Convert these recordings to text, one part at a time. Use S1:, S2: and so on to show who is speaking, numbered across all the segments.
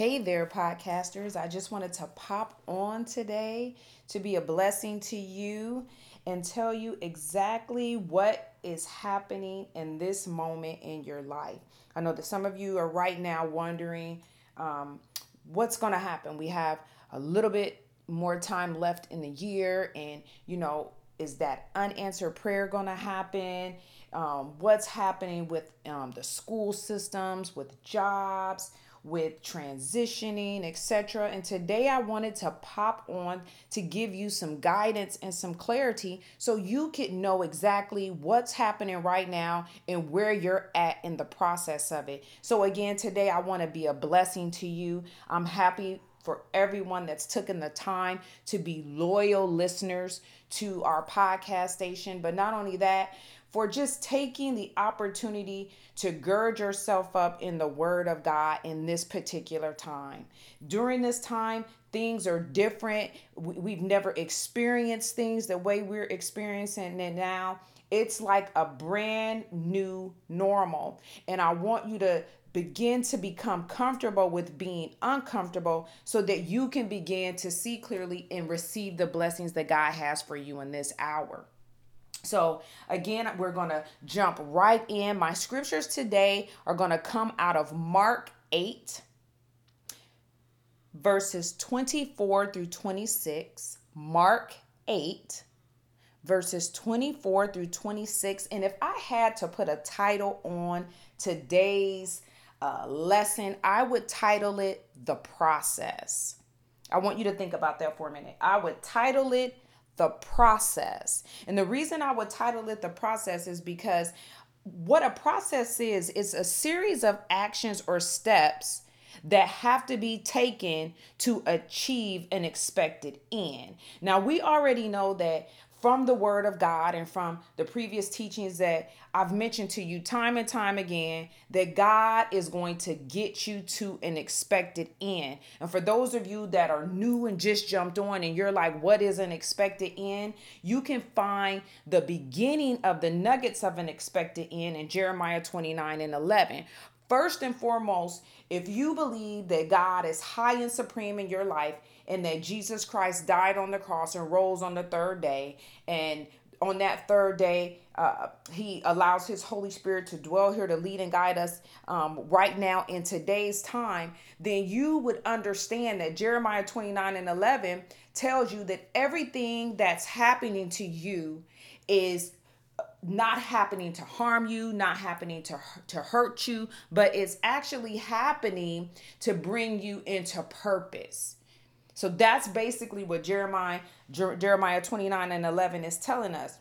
S1: Hey there, podcasters. I just wanted to pop on today to be a blessing to you and tell you exactly what is happening in this moment in your life. I know that some of you are right now wondering um, what's going to happen. We have a little bit more time left in the year, and you know, is that unanswered prayer going to happen? Um, what's happening with um, the school systems, with jobs? With transitioning, etc. And today I wanted to pop on to give you some guidance and some clarity so you could know exactly what's happening right now and where you're at in the process of it. So again, today I want to be a blessing to you. I'm happy for everyone that's taken the time to be loyal listeners to our podcast station. But not only that, for just taking the opportunity to gird yourself up in the Word of God in this particular time. During this time, things are different. We've never experienced things the way we're experiencing it now. It's like a brand new normal. And I want you to begin to become comfortable with being uncomfortable so that you can begin to see clearly and receive the blessings that God has for you in this hour. So, again, we're going to jump right in. My scriptures today are going to come out of Mark 8, verses 24 through 26. Mark 8, verses 24 through 26. And if I had to put a title on today's uh, lesson, I would title it The Process. I want you to think about that for a minute. I would title it the process. And the reason I would title it the process is because what a process is, is a series of actions or steps that have to be taken to achieve an expected end. Now, we already know that from the Word of God and from the previous teachings that I've mentioned to you time and time again that God is going to get you to an expected end. And for those of you that are new and just jumped on and you're like, what is an expected end? You can find the beginning of the nuggets of an expected end in Jeremiah 29 and 11. First and foremost, if you believe that God is high and supreme in your life and that Jesus Christ died on the cross and rose on the third day, and on that third day, uh, he allows his Holy Spirit to dwell here to lead and guide us um, right now in today's time, then you would understand that Jeremiah 29 and 11 tells you that everything that's happening to you is not happening to harm you, not happening to to hurt you, but it's actually happening to bring you into purpose. So that's basically what Jeremiah Jeremiah 29 and 11 is telling us.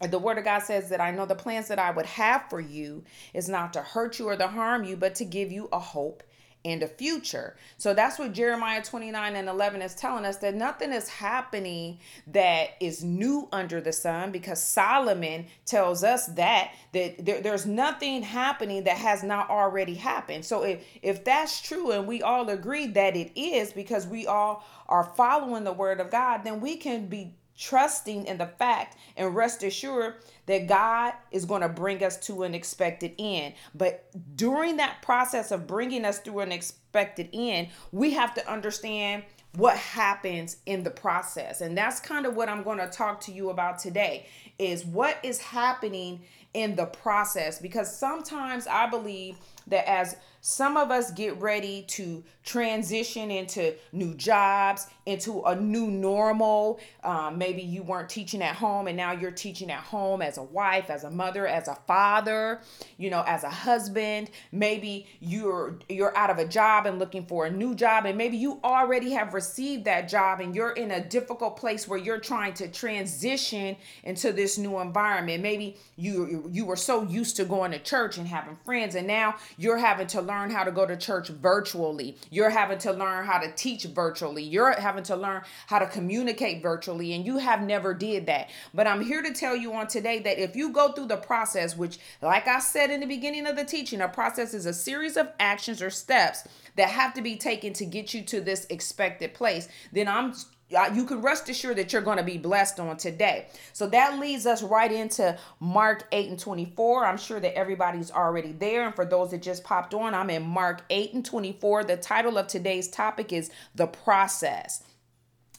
S1: The word of God says that I know the plans that I would have for you is not to hurt you or to harm you, but to give you a hope and a future. So that's what Jeremiah 29 and 11 is telling us that nothing is happening that is new under the sun because Solomon tells us that that there, there's nothing happening that has not already happened. So if if that's true and we all agree that it is because we all are following the word of God, then we can be trusting in the fact and rest assured that God is going to bring us to an expected end. But during that process of bringing us through an expected end, we have to understand what happens in the process. And that's kind of what I'm going to talk to you about today is what is happening in the process because sometimes I believe that as some of us get ready to transition into new jobs, into a new normal. Um, maybe you weren't teaching at home and now you're teaching at home as a wife, as a mother, as a father, you know, as a husband. Maybe you're you're out of a job and looking for a new job, and maybe you already have received that job and you're in a difficult place where you're trying to transition into this new environment. Maybe you you were so used to going to church and having friends, and now you're having to learn learn how to go to church virtually. You're having to learn how to teach virtually. You're having to learn how to communicate virtually and you have never did that. But I'm here to tell you on today that if you go through the process which like I said in the beginning of the teaching, a process is a series of actions or steps that have to be taken to get you to this expected place, then I'm Uh, you can rest assured that you're going to be blessed on today. So that leads us right into Mark 8 and 24. I'm sure that everybody's already there. And for those that just popped on, I'm in Mark 8 and 24. The title of today's topic is The Process.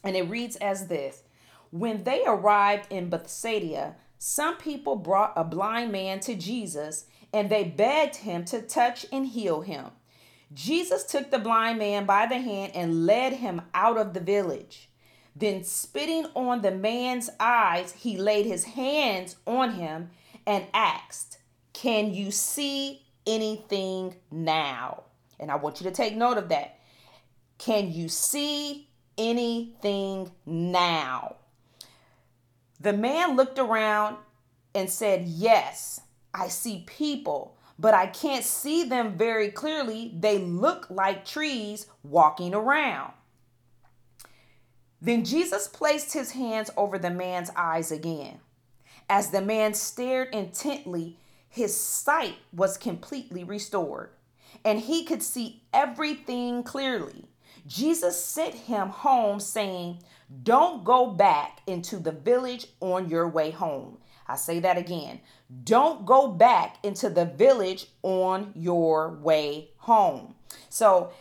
S1: And it reads as this When they arrived in Bethsaida, some people brought a blind man to Jesus and they begged him to touch and heal him. Jesus took the blind man by the hand and led him out of the village. Then, spitting on the man's eyes, he laid his hands on him and asked, Can you see anything now? And I want you to take note of that. Can you see anything now? The man looked around and said, Yes, I see people, but I can't see them very clearly. They look like trees walking around. Then Jesus placed his hands over the man's eyes again. As the man stared intently, his sight was completely restored, and he could see everything clearly. Jesus sent him home, saying, Don't go back into the village on your way home. I say that again. Don't go back into the village on your way home. So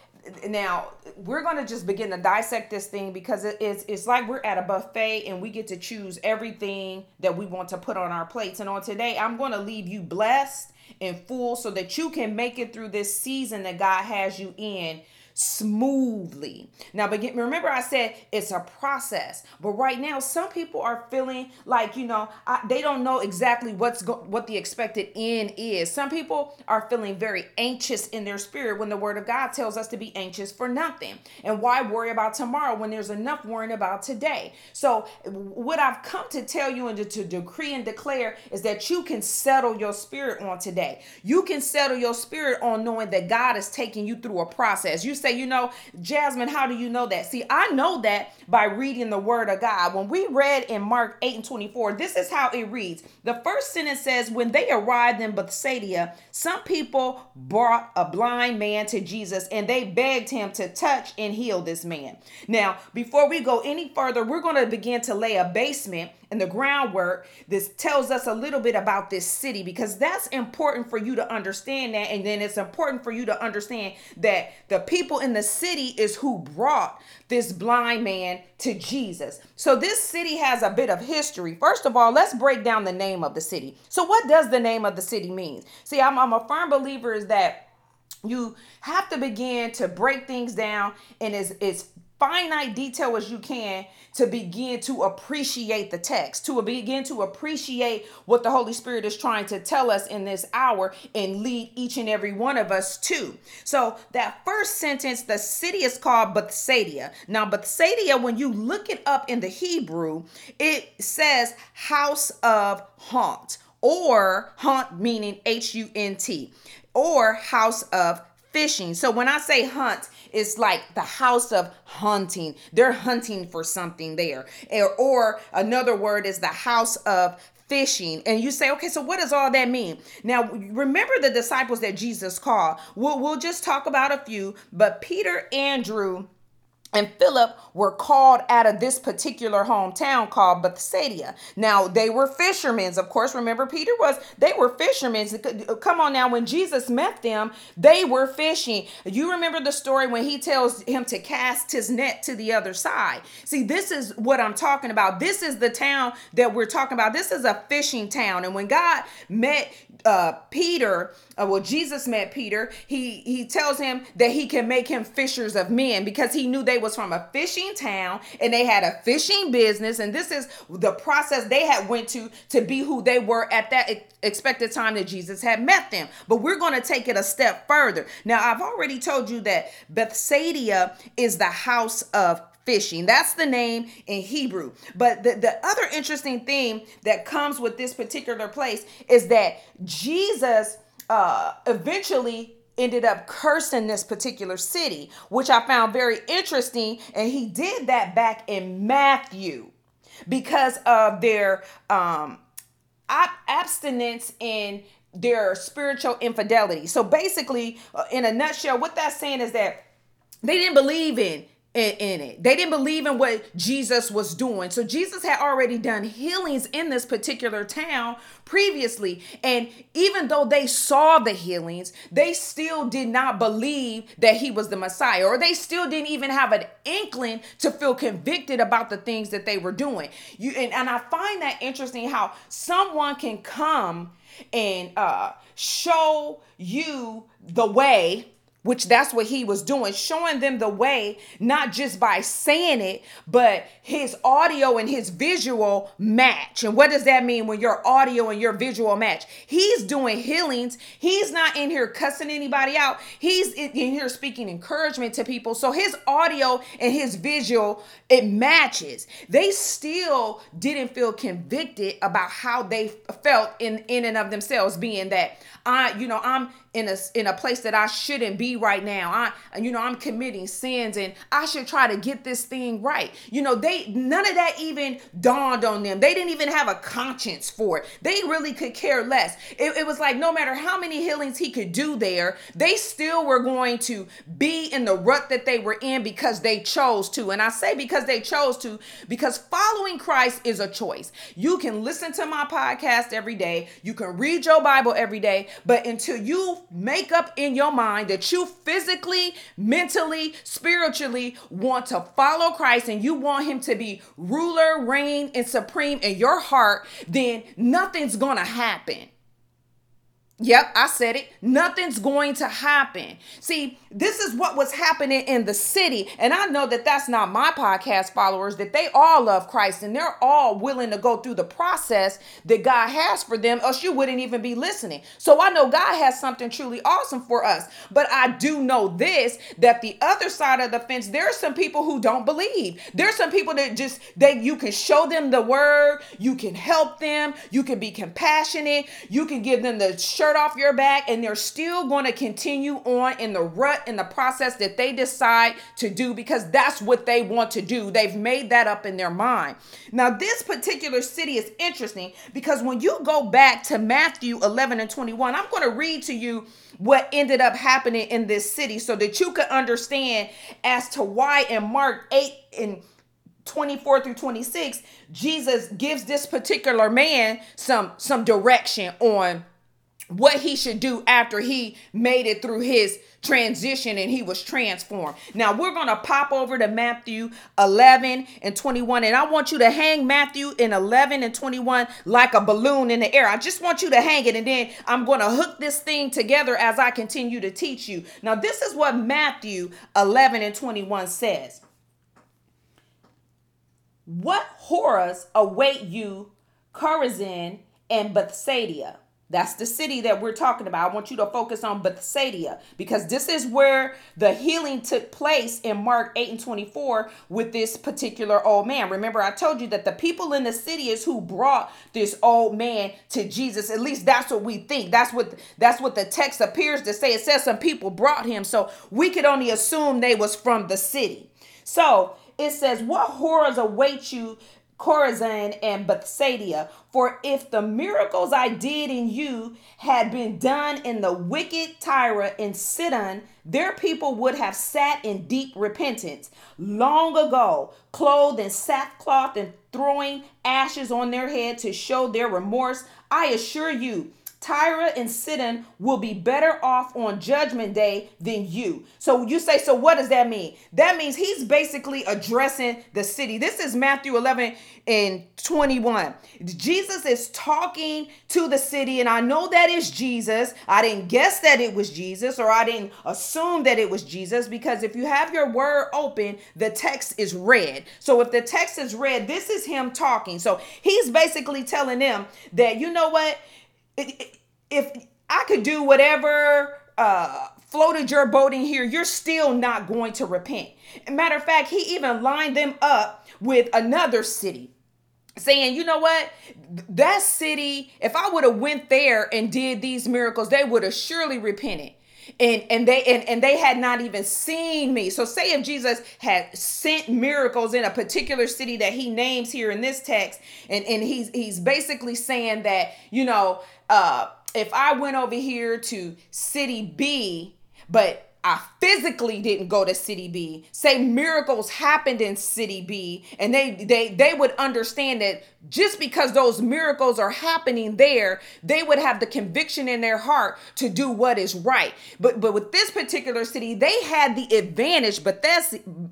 S1: now we're going to just begin to dissect this thing because it's it's like we're at a buffet and we get to choose everything that we want to put on our plates. And on today i'm going to leave you blessed and full so that you can make it through this season that god has you in smoothly. Now, but remember, I said it's a process. But right now, some people are feeling like you know I, they don't know exactly what's go, what the expected end is. Some people are feeling very anxious in their spirit when the Word of God tells us to be anxious for nothing. And why worry about tomorrow when there's enough worrying about today? So, what I've come to tell you and to, to decree and declare is that you can settle your spirit on today. You can settle your spirit on knowing that God is taking you through a process. You say, you know, Jasmine, how do you know that? See, I know that by reading the word of God. When we read in Mark 8 and 24, this is how it reads. The first sentence says, When they arrived in Bethsaida, some people brought a blind man to Jesus and they begged him to touch and heal this man. Now, before we go any further, we're going to begin to lay a basement and the groundwork this tells us a little bit about this city because that's important for you to understand that and then it's important for you to understand that the people in the city is who brought this blind man to Jesus. So this city has a bit of history. First of all, let's break down the name of the city. So what does the name of the city mean? See, I'm, I'm a firm believer is that you have to begin to break things down and it's is finite detail as you can to begin to appreciate the text, to begin to appreciate what the Holy Spirit is trying to tell us in this hour and lead each and every one of us to. So, that first sentence, the city is called Bethsaida. Now, Bethsaida, when you look it up in the Hebrew, it says house of haunt or haunt meaning H U N T or house of fishing. So when I say hunt, it's like the house of hunting. They're hunting for something there. Or, or another word is the house of fishing and you say okay so what does all that mean now remember the disciples that jesus called we'll, we'll just talk about a few but peter andrew and Philip were called out of this particular hometown called Bethsaida. Now they were fishermen. Of course, remember Peter was, they were fishermen. Uh, come on now, when Jesus met them, they were fishing. You remember the story when he tells him to cast his net to the other side. See, this is what I'm talking about. This is the town that we're talking about. This is a fishing town. And when God met uh, Peter, uh, well, Jesus met Peter, he, he tells him that he can make him fishers of men because he knew they was from a fishing town and they had a fishing business. And this is the process they had went to to be who they were at that expected time that Jesus had met them. But we're going to take it a step further. Now I've already told you that Bethsaida is the house of fishing. That's the name in Hebrew. But the, the other interesting thing that comes with this particular place is that Jesus uh, eventually ended up cursing this particular city, which I found very interesting. And he did that back in Matthew because of their um, abstinence in their spiritual infidelity. So basically, uh, in a nutshell, what that's saying is that they didn't believe in in, in, it. They didn't believe in what Jesus was doing. So Jesus had already done healings in this particular town previously. And even though they saw the healings, they still did not believe that he was the Messiah, or they still didn't even have an inkling to feel convicted about the things that they were doing. You and, and I find that interesting how someone can come and uh, show you the way which that's what he was doing, showing them the way, not just by saying it, but his audio and his visual match. And what does that mean when your audio and your visual match? He's doing healings. He's not in here cussing anybody out. He's in here speaking encouragement to people. So his audio and his visual, it matches. They still didn't feel convicted about how they felt in in and of themselves, being that I, you know, I'm in a in a place that I shouldn't be right now. I you know, I'm committing sins and I should try to get this thing right. You know, they none of that even dawned on them. They didn't even have a conscience for it. They really could care less. It, it was like no matter how many healings he could do there, they still were going to be in the rut that they were in because they chose to. And I say because they chose to because following Christ is a choice. You can listen to my podcast every day. You can read your Bible every day, but until you make up in your mind that you physically, mentally, spiritually want to follow Christ and you want him to be ruler, reign, and supreme in your heart, then nothing's going to happen. Yep, I said it. Nothing's going to happen. See, this is what was happening in the city. And I know that that's not my podcast followers, that they all love Christ and they're all willing to go through the process that God has for them, else you wouldn't even be listening. So I know God has something truly awesome for us. But I do know this that the other side of the fence, there are some people who don't believe. There's some people that just, they you can show them the word, you can help them, you can be compassionate, you can give them the shirt shirt off your back and they're still going to continue on in the rut in the process that they decide to do because that's what they want to do. They've made that up in their mind. Now, this particular city is interesting because when you go back to Matthew 11 and 21, I'm going to read to you what ended up happening in this city so that you could understand as to why in Mark 8 and 24 through 26 jesus gives this particular man some some direction on what he should do after he made it through his transition and he was transformed. Now we're going to pop over to Matthew 11 and 21 and I want you to hang Matthew in 11 and 21 like a balloon in the air. I just want you to hang it and then I'm going to hook this thing together as I continue to teach you. Now this is what Matthew 11 and 21 says. What horrors await you, Chorazin and Bethsaida? That's the city that we're talking about. I want you to focus on Bethsaida because this is where the healing took place in Mark 8 and 24 with this particular old man. Remember, I told you that the people in the city is who brought this old man to Jesus. At least that's what we think. That's what that's what the text appears to say. It says some people brought him. So we could only assume they was from the city. So it says, What horrors await you Chorazin and Bethsaida. For if the miracles I did in you had been done in the wicked Tyre and Sidon, their people would have sat in deep repentance long ago, clothed in sackcloth and throwing ashes on their head to show their remorse. I assure you, Tyre and Sidon will be better off on judgment day than you. So you say, so what does that mean? That means he's basically addressing the city. This is Matthew 11 and 21. Jesus is talking to the city, and I know that is Jesus. I didn't guess that it was Jesus, or I didn't assume that it was Jesus, because if you have your word open, the text is read. So if the text is read, this is him talking. So he's basically telling them that, you know what? If I could do whatever uh, floated your boat in here, you're still not going to repent. Matter of fact, he even lined them up with another city saying you know what that city if i would have went there and did these miracles they would have surely repented and and they and, and they had not even seen me. So say if jesus had sent miracles in a particular city that he names here in this text and and he's he's basically saying that you know uh if i went over here to city b but I physically didn't go to city B, say miracles happened in city B, and they they they would understand that just because those miracles are happening there, they would have the conviction in their heart to do what is right. But but with this particular city, they had the advantage, but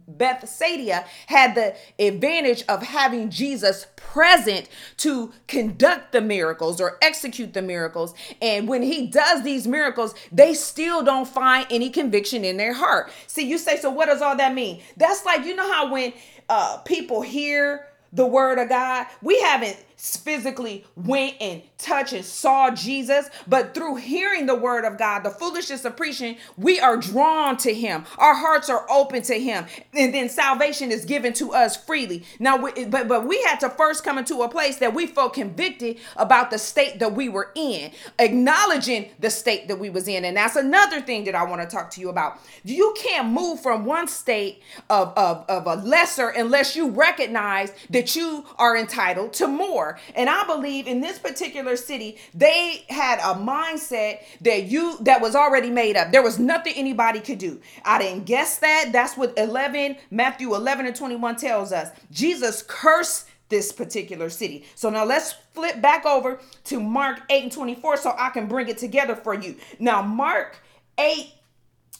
S1: Bethsaida had the advantage of having Jesus present to conduct the miracles or execute the miracles. And when he does these miracles, they still don't find any conviction in their heart. See, you say, so what does all that mean? That's like, you know how when uh, people hear the word of God, we haven't physically went and touched and saw Jesus, but through hearing the word of God, the foolishness of preaching, we are drawn to him. Our hearts are open to him. And then salvation is given to us freely. Now, we, but, but we had to first come into a place that we felt convicted about the state that we were in, acknowledging the state that we was in. And that's another thing that I want to talk to you about. You can't move from one state of, of, of a lesser unless you recognize that you are entitled to more. And I believe in this particular city, they had a mindset that you that was already made up. There was nothing anybody could do. I didn't guess that. That's what 11 Matthew 11 and 21 tells us. Jesus cursed this particular city. So now let's flip back over to Mark 8 and 24 so I can bring it together for you. Now, Mark 8,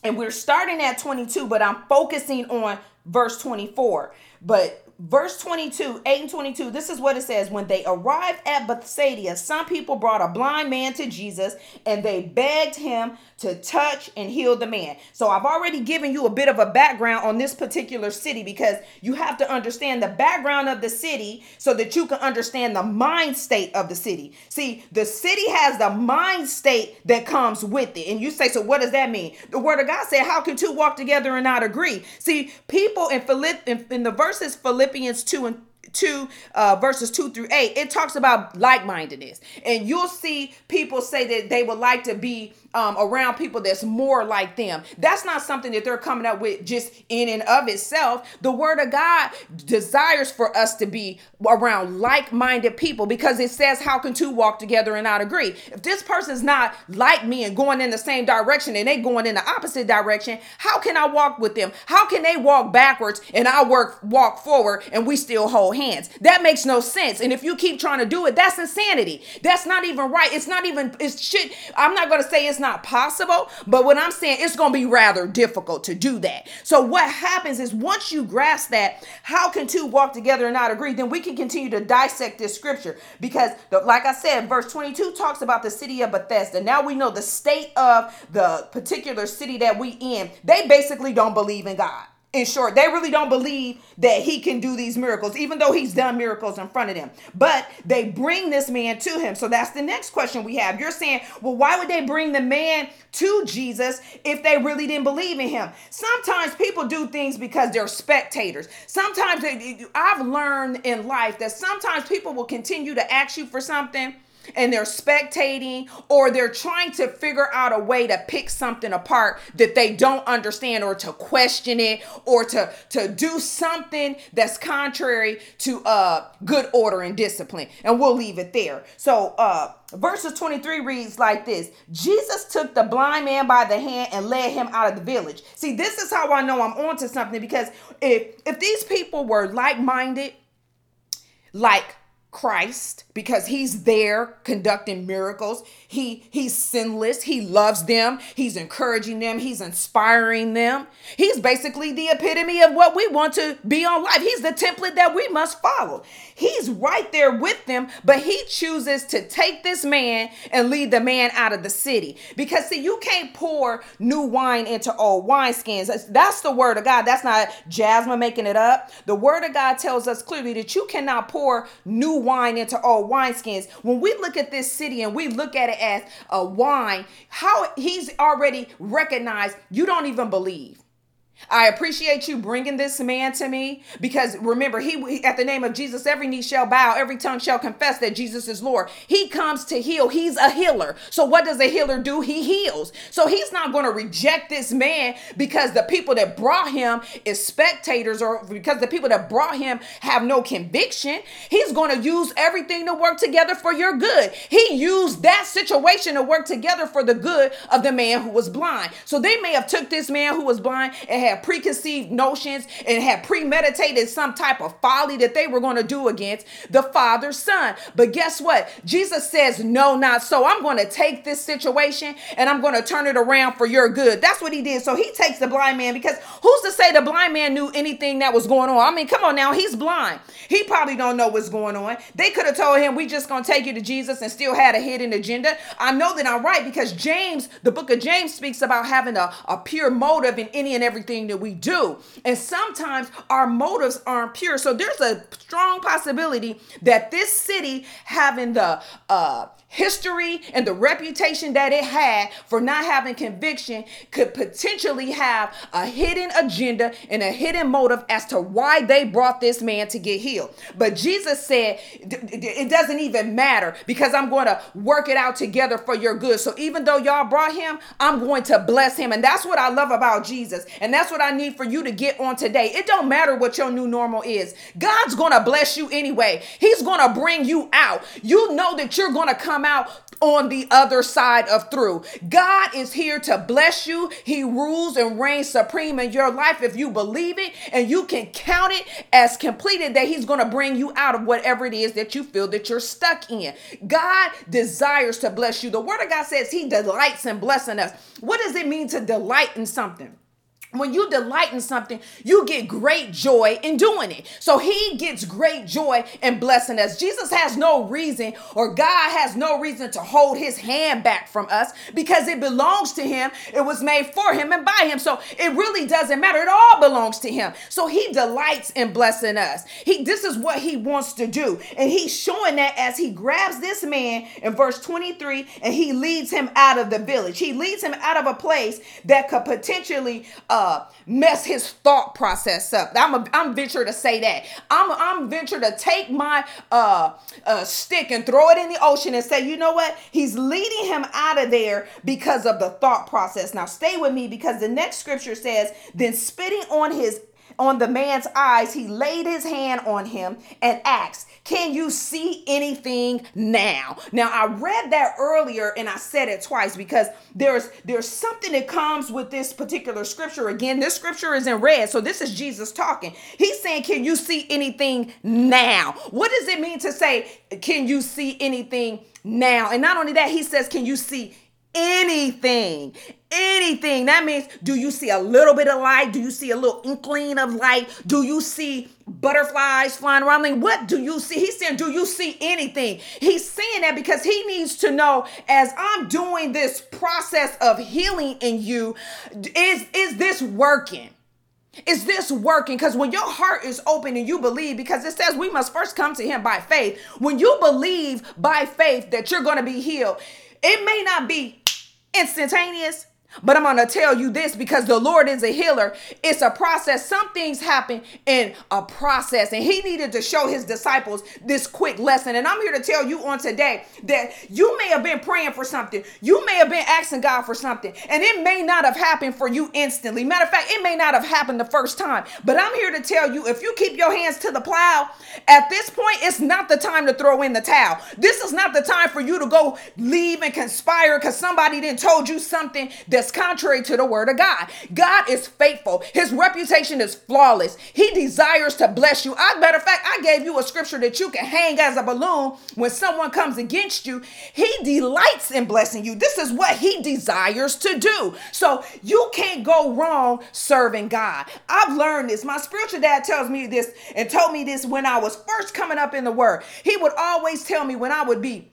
S1: and we're starting at 22, but I'm focusing on verse 24. But verse 22, 8 and 22, this is what it says. When they arrived at Bethsaida, some people brought a blind man to Jesus and they begged him to touch and heal the man. So I've already given you a bit of a background on this particular city because you have to understand the background of the city so that you can understand the mind state of the city. See, the city has the mind state that comes with it. And you say, so what does that mean? The word of God said, how can two walk together and not agree? See, people in Philipp in, in the verses Philippians 2 and 2 uh, verses 2 through 8 it talks about like-mindedness and you'll see people say that they would like to be um, around people that's more like them. That's not something that they're coming up with just in and of itself. The word of God desires for us to be around like minded people because it says, How can two walk together and not agree? If this person's not like me and going in the same direction and they going in the opposite direction, how can I walk with them? How can they walk backwards and I work walk forward and we still hold hands? That makes no sense. And if you keep trying to do it, that's insanity. That's not even right. It's not even, it's shit. I'm not going to say it's not possible, but what I'm saying, it's going to be rather difficult to do that. So what happens is once you grasp that, how can two walk together and not agree? Then we can continue to dissect this scripture because, the, like I said, verse 22 talks about the city of Bethesda. Now we know the state of the particular city that we in. They basically don't believe in God in short, they really don't believe that he can do these miracles, even though he's done miracles in front of them. But they bring this man to him. So that's the next question we have. You're saying, well, why would they bring the man to Jesus if they really didn't believe in him? Sometimes people do things because they're spectators. Sometimes they, I've learned in life that sometimes people will continue to ask you for something and they're spectating or they're trying to figure out a way to pick something apart that they don't understand or to question it or to to do something that's contrary to uh good order and discipline. And we'll leave it there. So uh verses 23 reads like this. Jesus took the blind man by the hand and led him out of the village. See this is how i know i'm onto something because if if these people were like-minded like Christ because he's there conducting miracles. He he's sinless. He loves them. He's encouraging them. He's inspiring them. He's basically the epitome of what we want to be on life. He's the template that we must follow. He's right there with them, but he chooses to take this man and lead the man out of the city. Because see, you can't pour new wine into old wineskins. That's, that's the word of God. That's not Jasmine making it up. The word of God tells us clearly that you cannot pour new wine into old wineskins. When we look at this city and we look at it as a wine, how he's already recognized you don't even believe. I appreciate you bringing this man to me because remember, he at the name of Jesus, every knee shall bow, every tongue shall confess that Jesus is Lord. He comes to heal. He's a healer. So what does a healer do? He heals. So he's not going to reject this man because the people that brought him is spectators or because the people that brought him have no conviction. He's going to use everything to work together for your good. He used that situation to work together for the good of the man who was blind. So they may have took this man who was blind and had preconceived notions and had premeditated some type of folly that they were going to do against the Father's Son. But guess what? Jesus says, No, not so. I'm going to take this situation and I'm going to turn it around for your good. That's what he did. So he takes the blind man because who's to say the blind man knew anything that was going on? I mean, come on now, he's blind. He probably don't know what's going on. They could have told him, We just going to take you to Jesus and still had a hidden agenda. I know that I'm right because James, the book of James, speaks about having a, a pure motive in any and everything that we do. And sometimes our motives aren't pure. So there's a strong possibility that this city having the uh history and the reputation that it had for not having conviction could potentially have a hidden agenda and a hidden motive as to why they brought this man to get healed. But Jesus said, it doesn't even matter because I'm going to work it out together for your good. So even though y'all brought him, I'm going to bless him. And that's what I love about Jesus. And that's what I need for you to get on today. It don't matter what your new normal is. God's going to bless you anyway. He's going to bring you out. You know that you're going to come come out on the other side of through. God is here to bless you. He rules and reigns supreme in your life if you believe it and you can count it as completed that he's going to bring you out of whatever it is that you feel that you're stuck in. God desires to bless you. The word of God says he delights in blessing us. What does it mean to delight in something? When you delight in something, you get great joy in doing it. So he gets great joy in blessing us. Jesus has no reason, or God has no reason to hold his hand back from us because it belongs to him. It was made for him and by him. So it really doesn't matter. It all belongs to him. So he delights in blessing us. He this is what he wants to do. And he's showing that as he grabs this man in verse 23 and he leads him out of the village. He leads him out of a place that could potentially uh uh, mess his thought process up. I'm a, I'm venture to say that. I'm I'm venture to take my uh, uh, stick and throw it in the ocean and say, you know what? He's leading him out of there because of the thought process. Now stay with me because the next scripture says, then spitting on his on the man's eyes, he laid his hand on him and asked, Can you see anything now? Now, I read that earlier and I said it twice because there's there's something that comes with this particular scripture. Again, this scripture is in red, so this is Jesus talking. He's saying, Can you see anything now? What does it mean to say, Can you see anything now? And not only that, he says, Can you see anything. Anything. That means do you see a little bit of light? Do you see a little inkling of light? Do you see butterflies flying around? Mean, what do you see? He's saying do you see anything? He's saying that because he needs to know as i'm doing this process of healing in you is is this working? Is this working? Because when your heart is open and you believe, because it says we must first come to Him by faith. When you believe by faith that you're going to be healed, it may not be instantaneous, but I'm going to tell you this because the Lord is a healer. It's a process. Some things happen in a process, and He needed to show His disciples this quick lesson. And I'm here to tell you on today that you may have been praying for something, you may have been asking God for something, and it may not have happened for you instantly. Matter of fact, it may not have happened the first time. But I'm here to tell you if you keep your hands to the plow, at this point, it's not the time to throw in the towel. This is not the time for you to go leave and conspire because somebody didn't told you something that that's contrary to the word of God. God is faithful. His reputation is flawless. He desires to bless you. A matter of fact, I gave you a scripture that you can hang as a balloon when someone comes against you. He delights in blessing you. This is what he desires to do. So you can't go wrong serving God. I've learned this. My spiritual dad tells me this and told me this when I was first coming up in the word. He would always tell me when I would be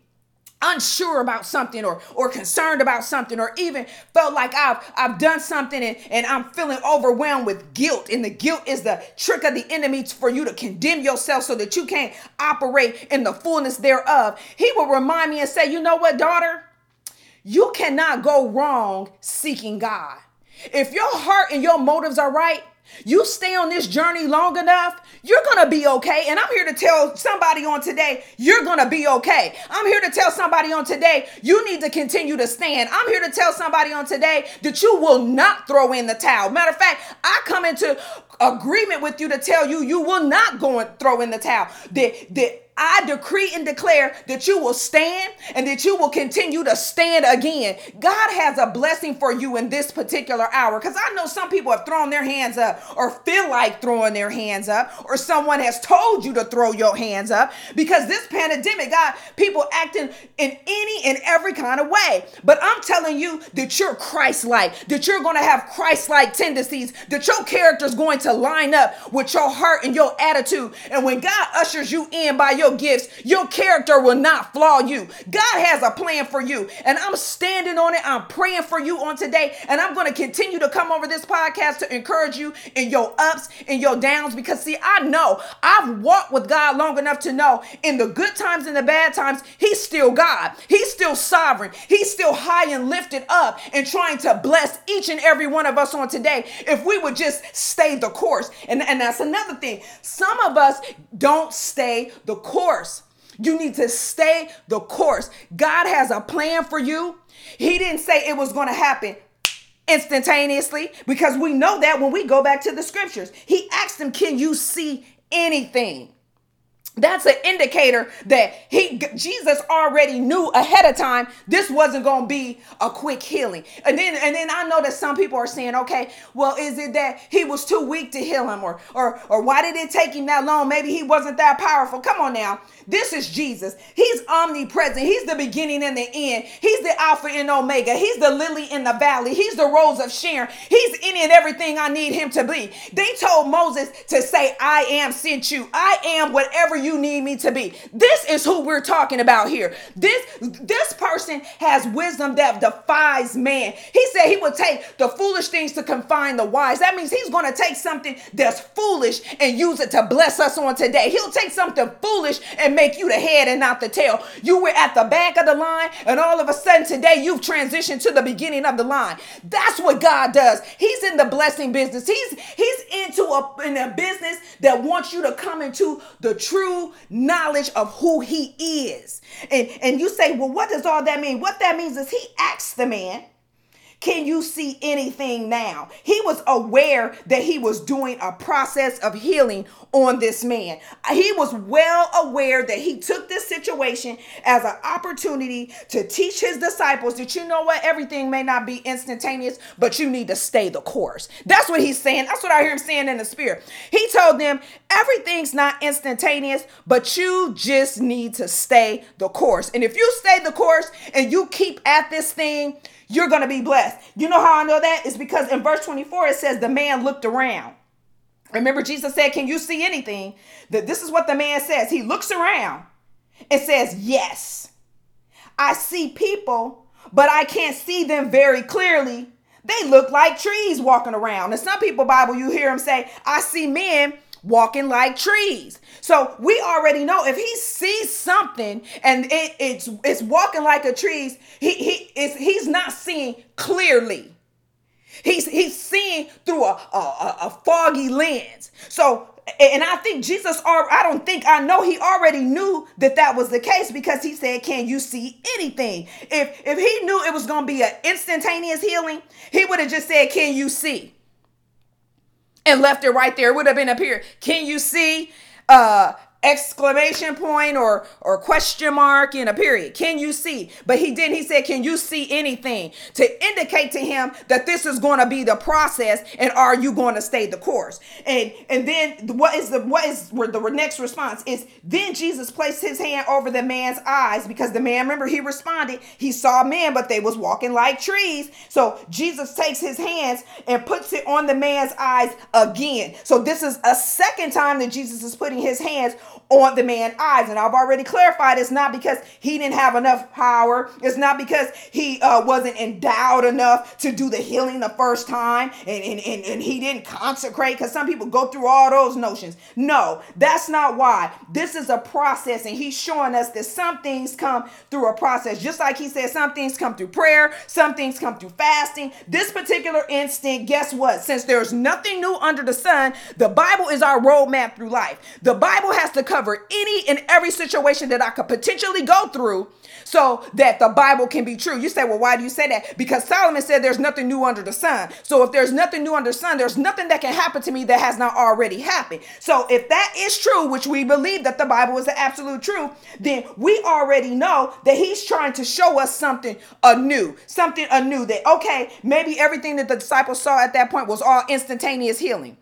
S1: unsure about something or or concerned about something or even felt like I've I've done something and, and I'm feeling overwhelmed with guilt. And the guilt is the trick of the enemy for you to condemn yourself so that you can't operate in the fullness thereof. He will remind me and say you know what daughter? You cannot go wrong seeking God. If your heart and your motives are right, you stay on this journey long enough, you're gonna be okay. And I'm here to tell somebody on today, you're gonna be okay. I'm here to tell somebody on today, you need to continue to stand. I'm here to tell somebody on today that you will not throw in the towel. Matter of fact, I come into agreement with you to tell you you will not go and throw in the towel. That that I decree and declare that you will stand and that you will continue to stand again. God has a blessing for you in this particular hour because I know some people have thrown their hands up or feel like throwing their hands up, or someone has told you to throw your hands up because this pandemic got people acting in any and every kind of way. But I'm telling you that you're Christ like, that you're going to have Christ like tendencies, that your character is going to line up with your heart and your attitude. And when God ushers you in by your gifts, your character will not flaw you. God has a plan for you. And I'm standing on it. I'm praying for you on today. And I'm going to continue to come over this podcast to encourage you in your ups and your downs because, see, I know I've walked with God long enough to know in the good times and the bad times, He's still God. He's still sovereign. He's still high and lifted up and trying to bless each and every one of us on today if we would just stay the course. And, and that's another thing. Some of us don't stay the course. You need to stay the course. God has a plan for you. He didn't say it was going to happen instantaneously because we know that when we go back to the scriptures. He asked them, Can you see anything? That's an indicator that he jesus already knew ahead of time this wasn't going to be a quick healing. And then and then i know that some people are saying okay well is it that he was too weak to heal him? Or or or why did it take him that long? Maybe he wasn't that powerful. Come on now this is jesus he's omnipresent he's the beginning and the end he's the alpha and omega he's the lily in the valley he's the rose of sharon he's any and everything i need him to be they told moses to say i am sent you i am whatever you need me to be. This is who we're talking about here. This this person has wisdom that defies man. He said he would take the foolish things to confine the wise. That means he's going to take something that's foolish and use it to bless us on today. He'll take something foolish and make you the head and not the tail. You were at the back of the line and all of a sudden today you've transitioned to the beginning of the line. That's what God does. He's in the blessing business. He's he's into a in a business that wants you to come into the true true knowledge of who he is. And, and you say, well, what does all that mean? What that means is he asked the man, can you see anything now? He was aware that he was doing a process of healing on this man. He was well aware that he took this situation as an opportunity to teach his disciples that you know what, everything may not be instantaneous, but you need to stay the course. That's what he's saying. That's what I hear him saying in the spirit. He told them everything's not instantaneous, but you just need to stay the course. And if you stay the course and you keep at this thing, you're going to be blessed. You know how I know that? Is because in verse 24 it says the man looked around. Remember, Jesus said, Can you see anything? That this is what the man says. He looks around and says, Yes, I see people, but I can't see them very clearly. They look like trees walking around. And some people, Bible, you hear them say, I see men, walking like trees. So we already know if he sees something and it, it's it's walking like a trees, he he is he's not seeing clearly. He's he's seeing through a, a, a foggy lens. So and I think Jesus, I don't think, I know he already knew that that was the case because he said, Can you see anything? If, if he knew it was going to be an instantaneous healing, he would have just said, Can you see? And left it right there. It would have been up here. Can you see? Uh, exclamation point or or question mark in a period. Can you see? But he didn't. He said can you see anything? To indicate to him that this is going to be the process and are you going to stay the course? And and then what is the what is where the next response is then jesus placed his hand over the man's eyes because the man remember he responded he saw men but they was walking like trees. So jesus takes his hands and puts it on the man's eyes again. So this is a second time that jesus is putting his hands on the man's eyes. And I've already clarified it's not because he didn't have enough power. It's not because he uh, wasn't endowed enough to do the healing the first time and, and, and, and he didn't consecrate because some people go through all those notions. No, that's not why. This is a process and he's showing us that some things come through a process. Just like he said, some things come through prayer, some things come through fasting. This particular instant, guess what? Since there's nothing new under the sun, the Bible is our roadmap through life. The Bible has to cover any and every situation that I could potentially go through so that the Bible can be true. You say, well, why do you say that? Because Solomon said there's nothing new under the sun. So if there's nothing new under the sun, there's nothing that can happen to me that has not already happened. So if that is true, which we believe that the Bible is the absolute truth, then we already know that he's trying to show us something anew, something anew that, okay, maybe everything that the disciples saw at that point was all instantaneous healing.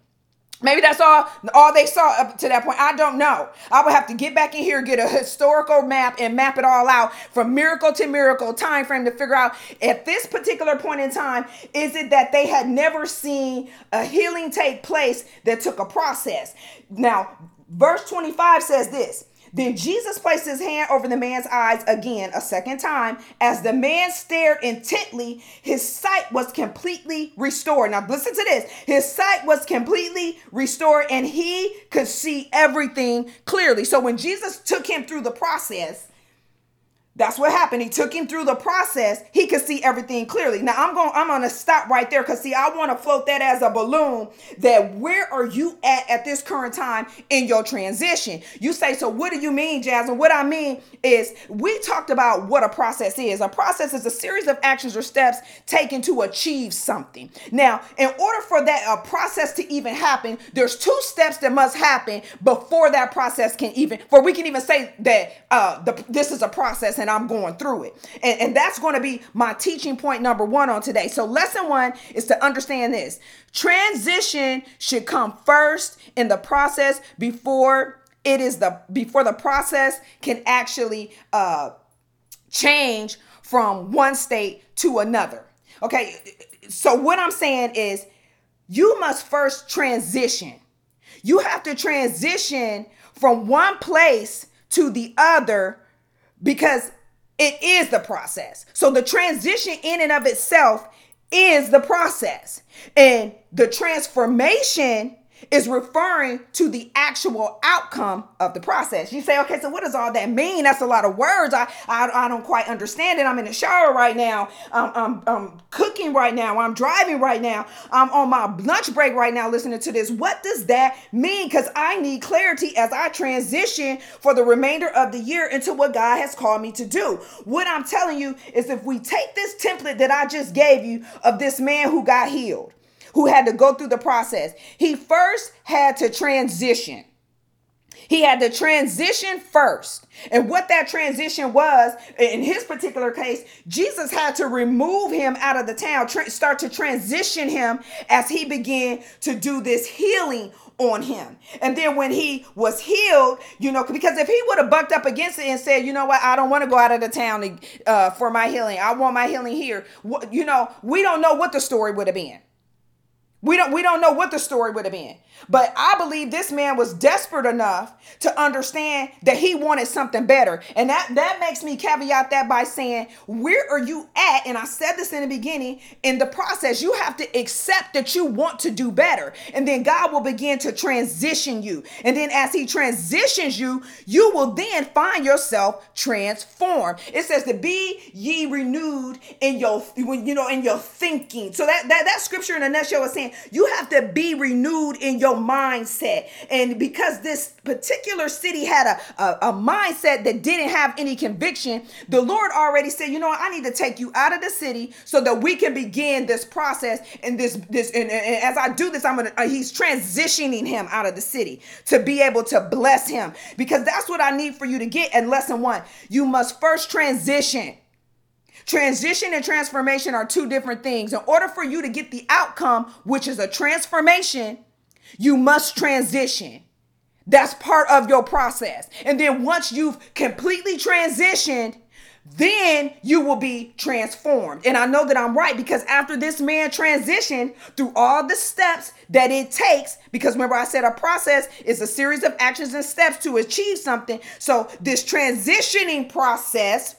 S1: Maybe that's all all they saw up to that point. I don't know. I would have to get back in here, get a historical map, and map it all out from miracle to miracle time frame to figure out at this particular point in time, is it that they had never seen a healing take place that took a process? Now, verse 25 says this. Then Jesus placed his hand over the man's eyes again a second time. As the man stared intently, his sight was completely restored. Now, listen to this his sight was completely restored and he could see everything clearly. So, when Jesus took him through the process, that's what happened. He took him through the process. He could see everything clearly. Now I'm going I'm going to stop right there cuz see I want to float that as a balloon that where are you at at this current time in your transition? You say so what do you mean, Jasmine? What I mean is we talked about what a process is. A process is a series of actions or steps taken to achieve something. Now, in order for that a process to even happen, there's two steps that must happen before that process can even for we can even say that uh the, this is a process and and I'm going through it. And, and that's going to be my teaching point number one on today. So, lesson one is to understand this transition should come first in the process before it is the before the process can actually uh change from one state to another okay so what i'm saying is you must first transition you have to transition from one place to the other because it is the process. So the transition in and of itself is the process. And the transformation is referring to the actual outcome of the process. You say, okay, so what does all that mean? That's a lot of words. I I, I don't quite understand it. I'm in the shower right now. Um, I'm, I'm cooking right now. I'm driving right now. I'm on my lunch break right now listening to this. What does that mean? Because I need clarity as I transition for the remainder of the year into what God has called me to do. What I'm telling you is if we take this template that I just gave you of this man who got healed, who had to go through the process. He first had to transition. He had to transition first. And what that transition was, in his particular case, Jesus had to remove him out of the town, tra- start to transition him as he began to do this healing on him. And then when he was healed, you know, because if he would have bucked up against it and said, you know what, I don't want to go out of the town uh, for my healing, I want my healing here, you know, we don't know what the story would have been. We don't we don't know what the story would have been. But I believe this man was desperate enough to understand that he wanted something better. And that that makes me caveat that by saying, where are you at? And I said this in the beginning, in the process, you have to accept that you want to do better. And then God will begin to transition you. And then as he transitions you, you will then find yourself transformed. It says to be ye renewed in your you know in your thinking. So that that, that scripture in a nutshell is saying you have to be renewed in your mindset. And because this particular city had a, a, a mindset that didn't have any conviction, the Lord already said, you know I need to take you out of the city so that we can begin this process and this this and, and as I do this, I'm gonna uh, he's transitioning him out of the city to be able to bless him because that's what I need for you to get in lesson one. You must first transition. Transition and transformation are two different things. In order for you to get the outcome, which is a transformation, you must transition. That's part of your process. And then once you've completely transitioned, then you will be transformed. And I know that I'm right because after this man transitioned through all the steps that it takes, because remember I said a process is a series of actions and steps to achieve something. So this transitioning process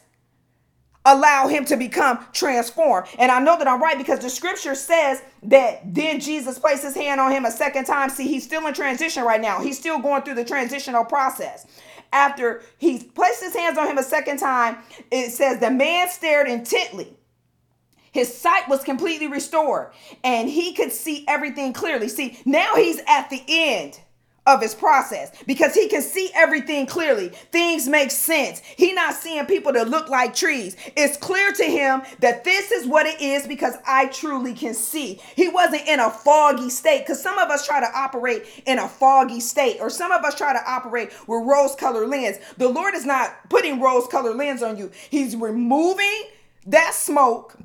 S1: allow him to become transformed. And I know that I'm right because the scripture says that then Jesus placed his hand on him a second time. See, he's still in transition right now. He's still going through the transitional process after he placed his hands on him a second time, it says the man stared intently. His sight was completely restored and he could see everything clearly. See, now he's at the end of his process because he can see everything clearly. Things make sense. He not seeing people that look like trees. It's clear to him that this is what it is because I truly can see. He wasn't in a foggy state because some of us try to operate in a foggy state or some of us try to operate with rose colored lens. The Lord is not putting rose colored lens on you. He's removing that smoke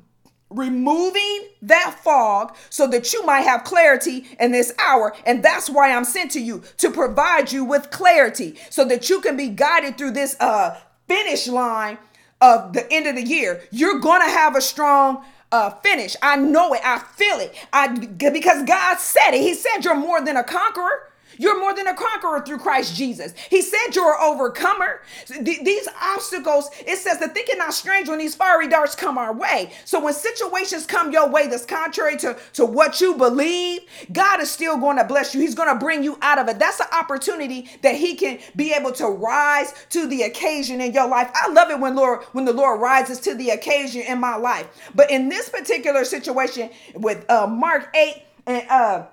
S1: removing that fog so that you might have clarity in this hour. And that's why I'm sent to you to provide you with clarity so that you can be guided through this uh finish line of the end of the year. You're going to have a strong uh finish. I know it. I feel it. I because God said it. He said you're more than a conqueror. You're more than a conqueror through Christ Jesus. He said you're an overcomer. these obstacles, it says that thinking not strange when these fiery darts come our way. So when situations come your way that's contrary to, to what you believe, God is still going to bless you. He's going to bring you out of it. That's an opportunity that He can be able to rise to the occasion in your life. I love it when Lord when the Lord rises to the occasion in my life. But in this particular situation with uh, Mark 8 and uh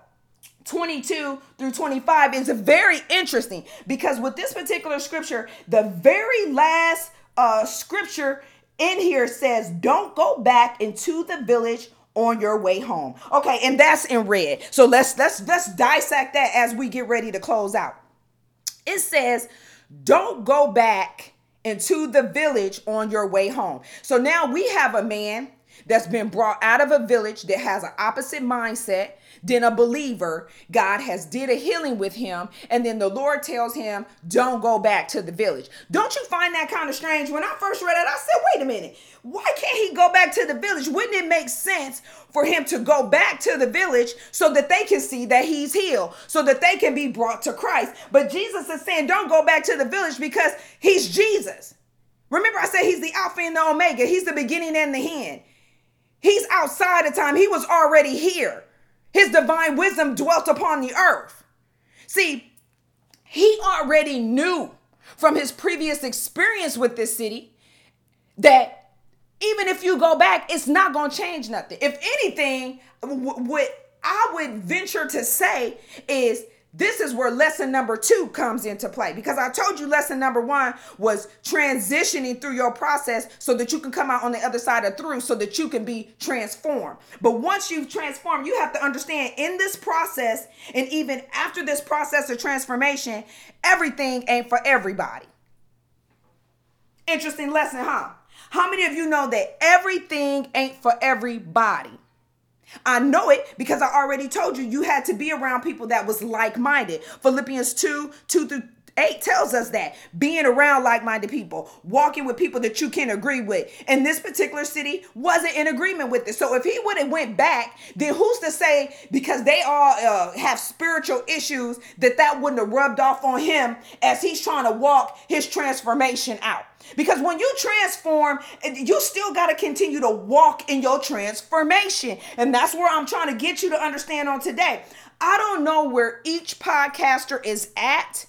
S1: 22 through 25 is very interesting because with this particular scripture, the very last uh, scripture in here says, Don't go back into the village on your way home. Okay, and that's in red. So let's let's let's dissect that as we get ready to close out. It says, Don't go back into the village on your way home. So now we have a man that's been brought out of a village that has an opposite mindset than a believer. God has did a healing with him, and then the Lord tells him, "Don't go back to the village." Don't you find that kind of strange? When I first read it, I said, "Wait a minute, why can't he go back to the village? Wouldn't it make sense for him to go back to the village so that they can see that he's healed, so that they can be brought to Christ?" But Jesus is saying, "Don't go back to the village because he's Jesus." Remember, I said he's the Alpha and the Omega. He's the beginning and the end. He's outside of time. He was already here. His divine wisdom dwelt upon the earth. See, he already knew from his previous experience with this city that even if you go back, it's not going to change nothing. If anything, what I would venture to say is this is where lesson number two comes into play because I told you lesson number one was transitioning through your process so that you can come out on the other side of through so that you can be transformed. But once you've transformed, you have to understand in this process and even after this process of transformation, everything ain't for everybody. Interesting lesson, huh? How many of you know that everything ain't for everybody? I know it because I already told you you had to be around people that was like-minded. Philippians 2, 2 through 8 tells us that being around like minded people, walking with people that you can agree with. And this particular city wasn't in agreement with it. So if he would have went back, then who's to say because they all uh, have spiritual issues that that wouldn't have rubbed off on him as he's trying to walk his transformation out? Because when you transform, you still got to continue to walk in your transformation. And that's where I'm trying to get you to understand on today. I don't know where each podcaster is at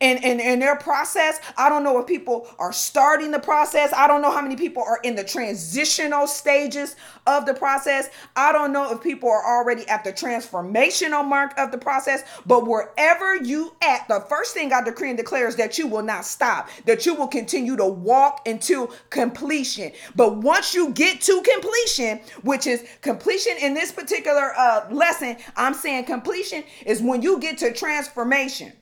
S1: and in, in their process. I don't know if people are starting the process. I don't know how many people are in the transitional stages of the process. I don't know if people are already at the transformational mark of the process. But wherever you at, the first thing I decree and declare is that you will not stop, that you will continue to walk into completion. But once you get to completion, which is completion in this particular uh, lesson, I'm saying completion is when you get to transformation.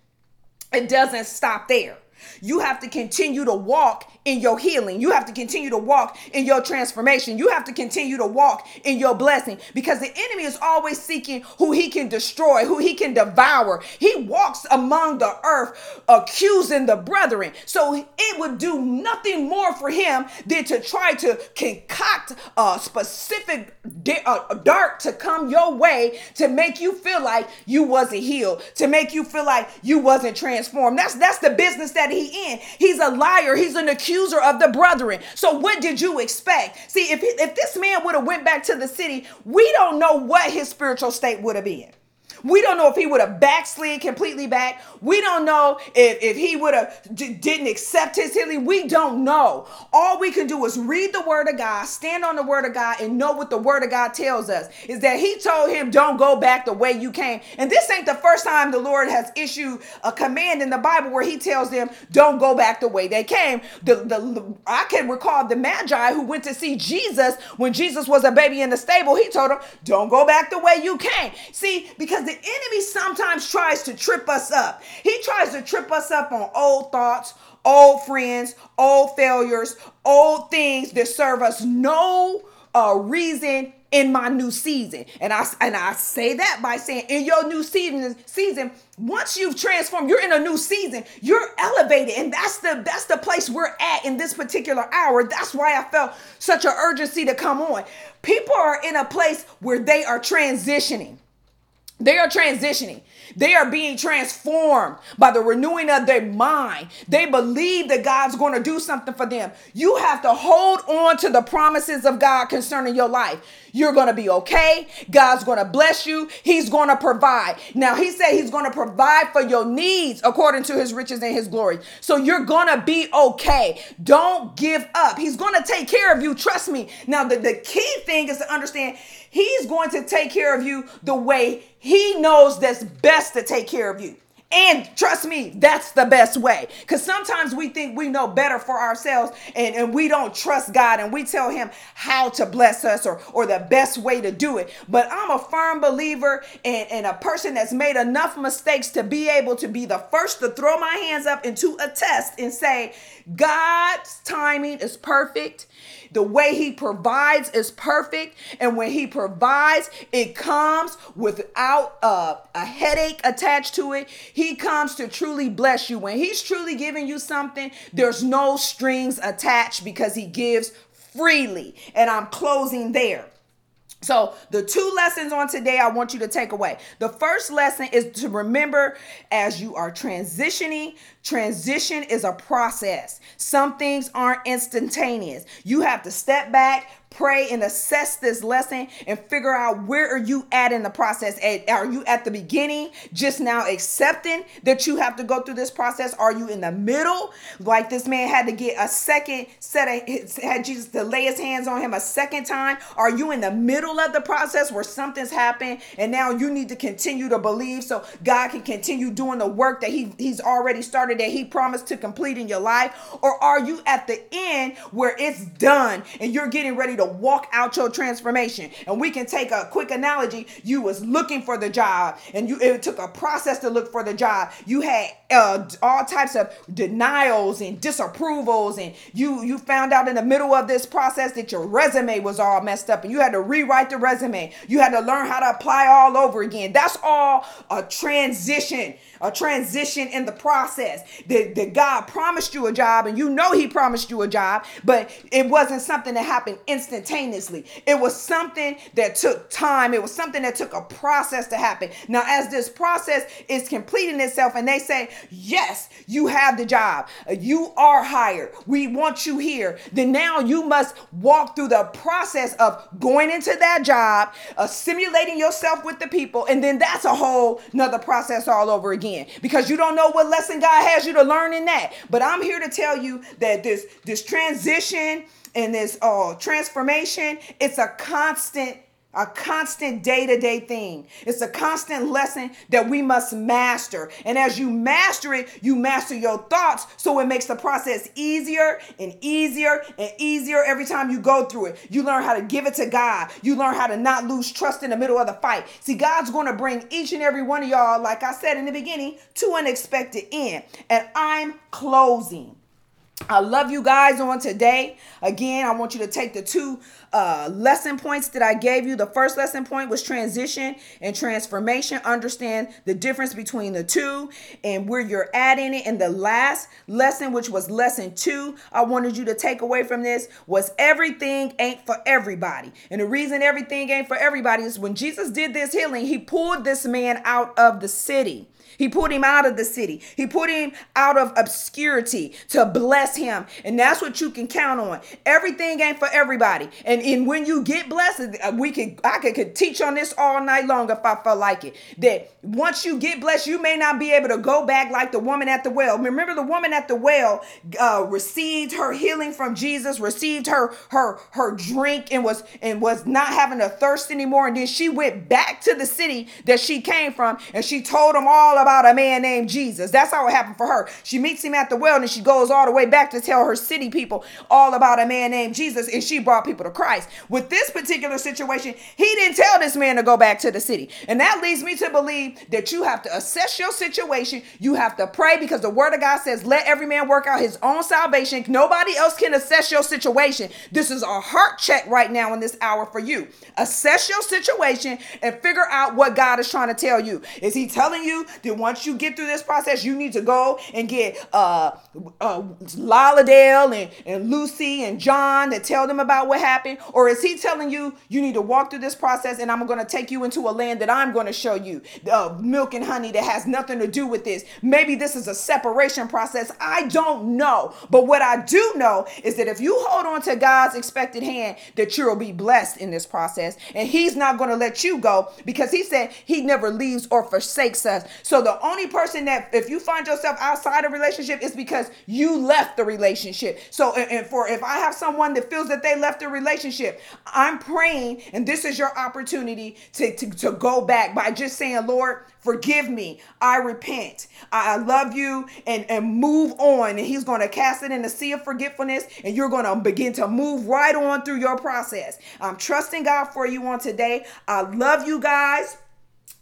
S1: It doesn't stop there. You have to continue to walk in your healing. You have to continue to walk in your transformation. You have to continue to walk in your blessing because the enemy is always seeking who he can destroy, who he can devour. He walks among the earth accusing the brethren. So it would do nothing more for him than to try to concoct a specific dart to come your way to make you feel like you wasn't healed, to make you feel like you wasn't transformed. That's that's the business that he in. He's a liar. He's an accuser accuser of the brethren. So what did you expect? See, if if this man would have went back to the city, we don't know what his spiritual state would have been. We don't know if he would have backslid completely back. We don't know if, if he would have d- didn't accept his healing. We don't know. All we can do is read the word of God, stand on the word of God, and know what the word of God tells us. Is that he told him, don't go back the way you came. And this ain't the first time the Lord has issued a command in the Bible where he tells them, don't go back the way they came. The, the, I can recall the Magi who went to see Jesus when Jesus was a baby in the stable. He told them, don't go back the way you came. See, because the enemy sometimes tries to trip us up. He tries to trip us up on old thoughts, old friends, old failures, old things that serve us no uh, reason in my new season. And I and I say that by saying in your new season season once you've transformed you're in a new season you're elevated and that's the that's the place we're at in this particular hour that's why i felt such an urgency to come on people are in a place where they are transitioning they are transitioning. They are being transformed by the renewing of their mind. They believe that God's going to do something for them. You have to hold on to the promises of God concerning your life. You're going to be okay. God's going to bless you. He's going to provide. Now, He said He's going to provide for your needs according to His riches and His glory. So you're going to be okay. Don't give up. He's going to take care of you. Trust me. Now, the, the key thing is to understand He's going to take care of you the way He knows that's best to take care of you. And trust me, that's the best way. Because sometimes we think we know better for ourselves and, and we don't trust God and we tell Him how to bless us or, or the best way to do it. But I'm a firm believer and, and a person that's made enough mistakes to be able to be the first to throw my hands up and to attest and say, God's timing is perfect. The way he provides is perfect. And when he provides, it comes without a, a headache attached to it. He comes to truly bless you. When he's truly giving you something, there's no strings attached because he gives freely. And I'm closing there. So, the two lessons on today I want you to take away. The first lesson is to remember as you are transitioning, transition is a process. Some things aren't instantaneous. You have to step back, pray and assess this lesson and figure out where are you at in the process? Are you at the beginning just now accepting that you have to go through this process? Are you in the middle? Like this man had to get a second set of had jesus to lay his hands on him a second time. Are you in the middle of the process where something's happened and now you need to continue to believe so god can continue doing the work that he, he's already started that he promised to complete in your life? Or are you at the end where it's done and you're getting ready to walk out your transformation. And we can take a quick analogy. You was looking for the job and you it took a process to look for the job. You had uh, all types of denials and disapprovals and you you found out in the middle of this process that your resume was all messed up and you had to rewrite the resume. You had to learn how to apply all over again. That's all a transition a transition in the process. That, that God promised you a job and you know He promised you a job, but it wasn't something that happened instantaneously. It was something that took time, it was something that took a process to happen. Now, as this process is completing itself and they say, Yes, you have the job, you are hired, we want you here, then now you must walk through the process of going into that job, assimilating yourself with the people, and then that's a whole nother process all over again again because you don't know what lesson God has you to learn in that. But I'm here to tell you that this this transition and this uh, transformation, it's a constant a constant day to day thing. It's a constant lesson that we must master. And as you master it, you master your thoughts. So it makes the process easier and easier and easier every time you go through it. You learn how to give it to God. You learn how to not lose trust in the middle of the fight. See, God's going to bring each and every one of y'all, like I said in the beginning, to an expected end. And I'm closing. I love you guys on today. Again, I want you to take the two uh, lesson points that I gave you. The first lesson point was transition and transformation. Understand the difference between the two and where you're at in it. And the last lesson, which was lesson two, I wanted you to take away from this was everything ain't for everybody. And the reason everything ain't for everybody is when Jesus did this healing, he pulled this man out of the city. He put him out of the city. He put him out of obscurity to bless him. And that's what you can count on. Everything ain't for everybody. And, and when you get blessed, uh, we could I could, could teach on this all night long if I felt like it. That once you get blessed, you may not be able to go back like the woman at the well. Remember the woman at the well uh, received her healing from Jesus, received her her her drink and was and was not having a thirst anymore. And then she went back to the city that she came from and she told them all about about a man named Jesus. That's how it happened for her. She meets him at the well and she goes all the way back to tell her city people all about a man named Jesus and she brought people to Christ. With this particular situation, he didn't tell this man to go back to the city. And that leads me to believe that you have to assess your situation. You have to pray because the word of God says, let every man work out his own salvation. Nobody else can assess your situation. This is a heart check right now in this hour for you. Assess your situation and figure out what God is trying to tell you. Is he telling you that once you get through this process, you need to go and get uh, uh Lolladale and, and Lucy and John to tell them about what happened? Or is he telling you you need to walk through this process and I'm going to take you into a land that I'm going to show you uh, milk and honey that has nothing to do with this? Maybe this is a separation process. I don't know. But what I do know is that if you hold on to God's expected hand, that you'll be blessed in this process. And he's not going to let you go because he said he never leaves or forsakes us. So the the only person that if you find yourself outside a relationship is because you left the relationship. So and for if I have someone that feels that they left the relationship, I'm praying and this is your opportunity to, to, to go back by just saying, Lord, forgive me. I repent. I, love you and, and move on. And he's going to cast it in the sea of forgetfulness and you're going to begin to move right on through your process. I'm trusting God for you on today. I love you guys.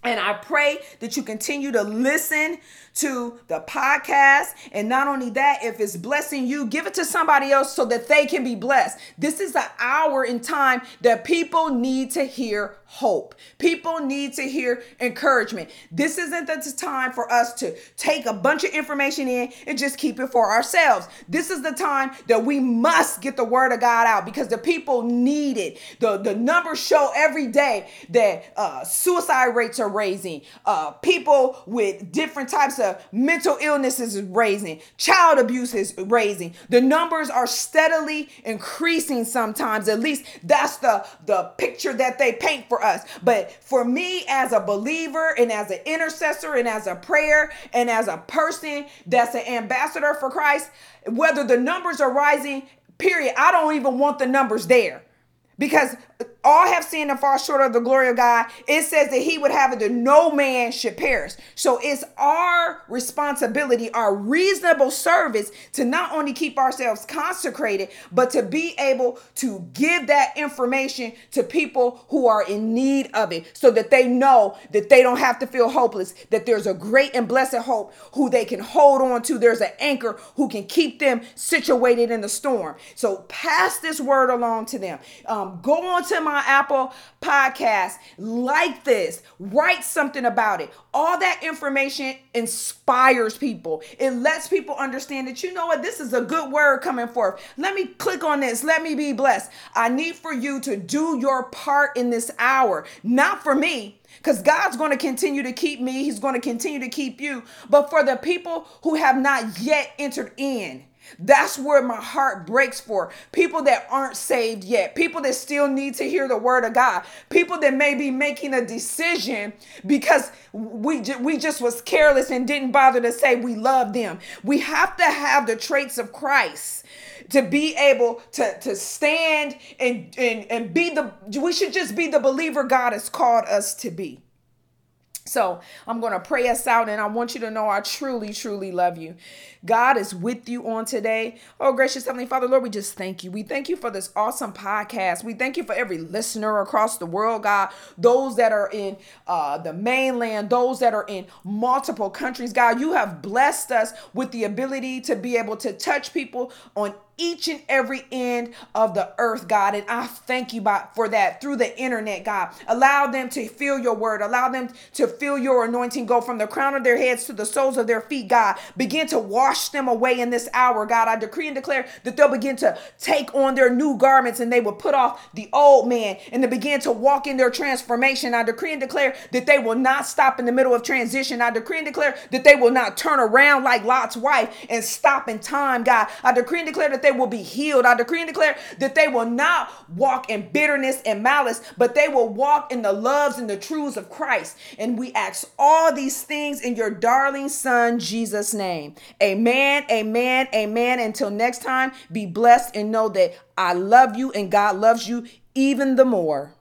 S1: And I pray that you continue to listen to the podcast. And not only that, if it's blessing you, give it to somebody else so that they can be blessed. This is an hour in time that people need to hear hope. People need to hear encouragement. This isn't the time for us to take a bunch of information in and just keep it for ourselves. This is the time that we must get the word of God out because the people need it. The, the numbers show every day that uh, suicide rates are raising, uh, people with different types of mental illnesses is raising, child abuse is raising. The numbers are steadily increasing sometimes. At least that's the, the picture that they paint for us. But for me, as a believer and as an intercessor and as a prayer and as a person that's an ambassador for Christ, whether the numbers are rising, period, I don't even want the numbers there because all have sinned and fall short of the glory of God. It says that he would have it that no man should perish. So it's our responsibility, our reasonable service to not only keep ourselves consecrated, but to be able to give that information to people who are in need of it so that they know that they don't have to feel hopeless, that there's a great and blessed hope who they can hold on to. There's an anchor who can keep them situated in the storm. So pass this word along to them. Um, go on to my Apple podcast, like this, write something about it. All that information inspires people. It lets people understand that you know what, this is a good word coming forth. Let me click on this. Let me be blessed. I need for you to do your part in this hour, not for me, because God's going to continue to keep me. He's going to continue to keep you. But for the people who have not yet entered in, that's where my heart breaks for people that aren't saved yet, people that still need to hear the word of God, people that may be making a decision because we, we just was careless and didn't bother to say we love them. We have to have the traits of Christ to be able to, to stand and, and, and be the, we should just be the believer God has called us to be. So I'm going to pray us out, and I want you to know I truly, truly love you. God is with you on today. Oh, gracious Heavenly Father, Lord, we just thank you. We thank you for this awesome podcast. We thank you for every listener across the world, God. Those that are in uh, the mainland, those that are in multiple countries, God. You have blessed us with the ability to be able to touch people on each and every end of the earth, God. And I thank you for that through the internet, God. Allow them to feel your word. Allow them to feel your anointing go from the crown of their heads to the soles of their feet, God. Begin to wash them away in this hour, God. I decree and declare that they'll begin to take on their new garments and they will put off the old man and to begin to walk in their transformation. I decree and declare that they will not stop in the middle of transition. I decree and declare that they will not turn around like Lot's wife and stop in time, God. I decree and declare that they will be healed. I decree and declare that they will not walk in bitterness and malice, but they will walk in the loves and the truths of Christ. And we ask all these things in your darling son, Jesus' name. Amen, amen, amen. Until next time, be blessed and know that I love you and God loves you even the more.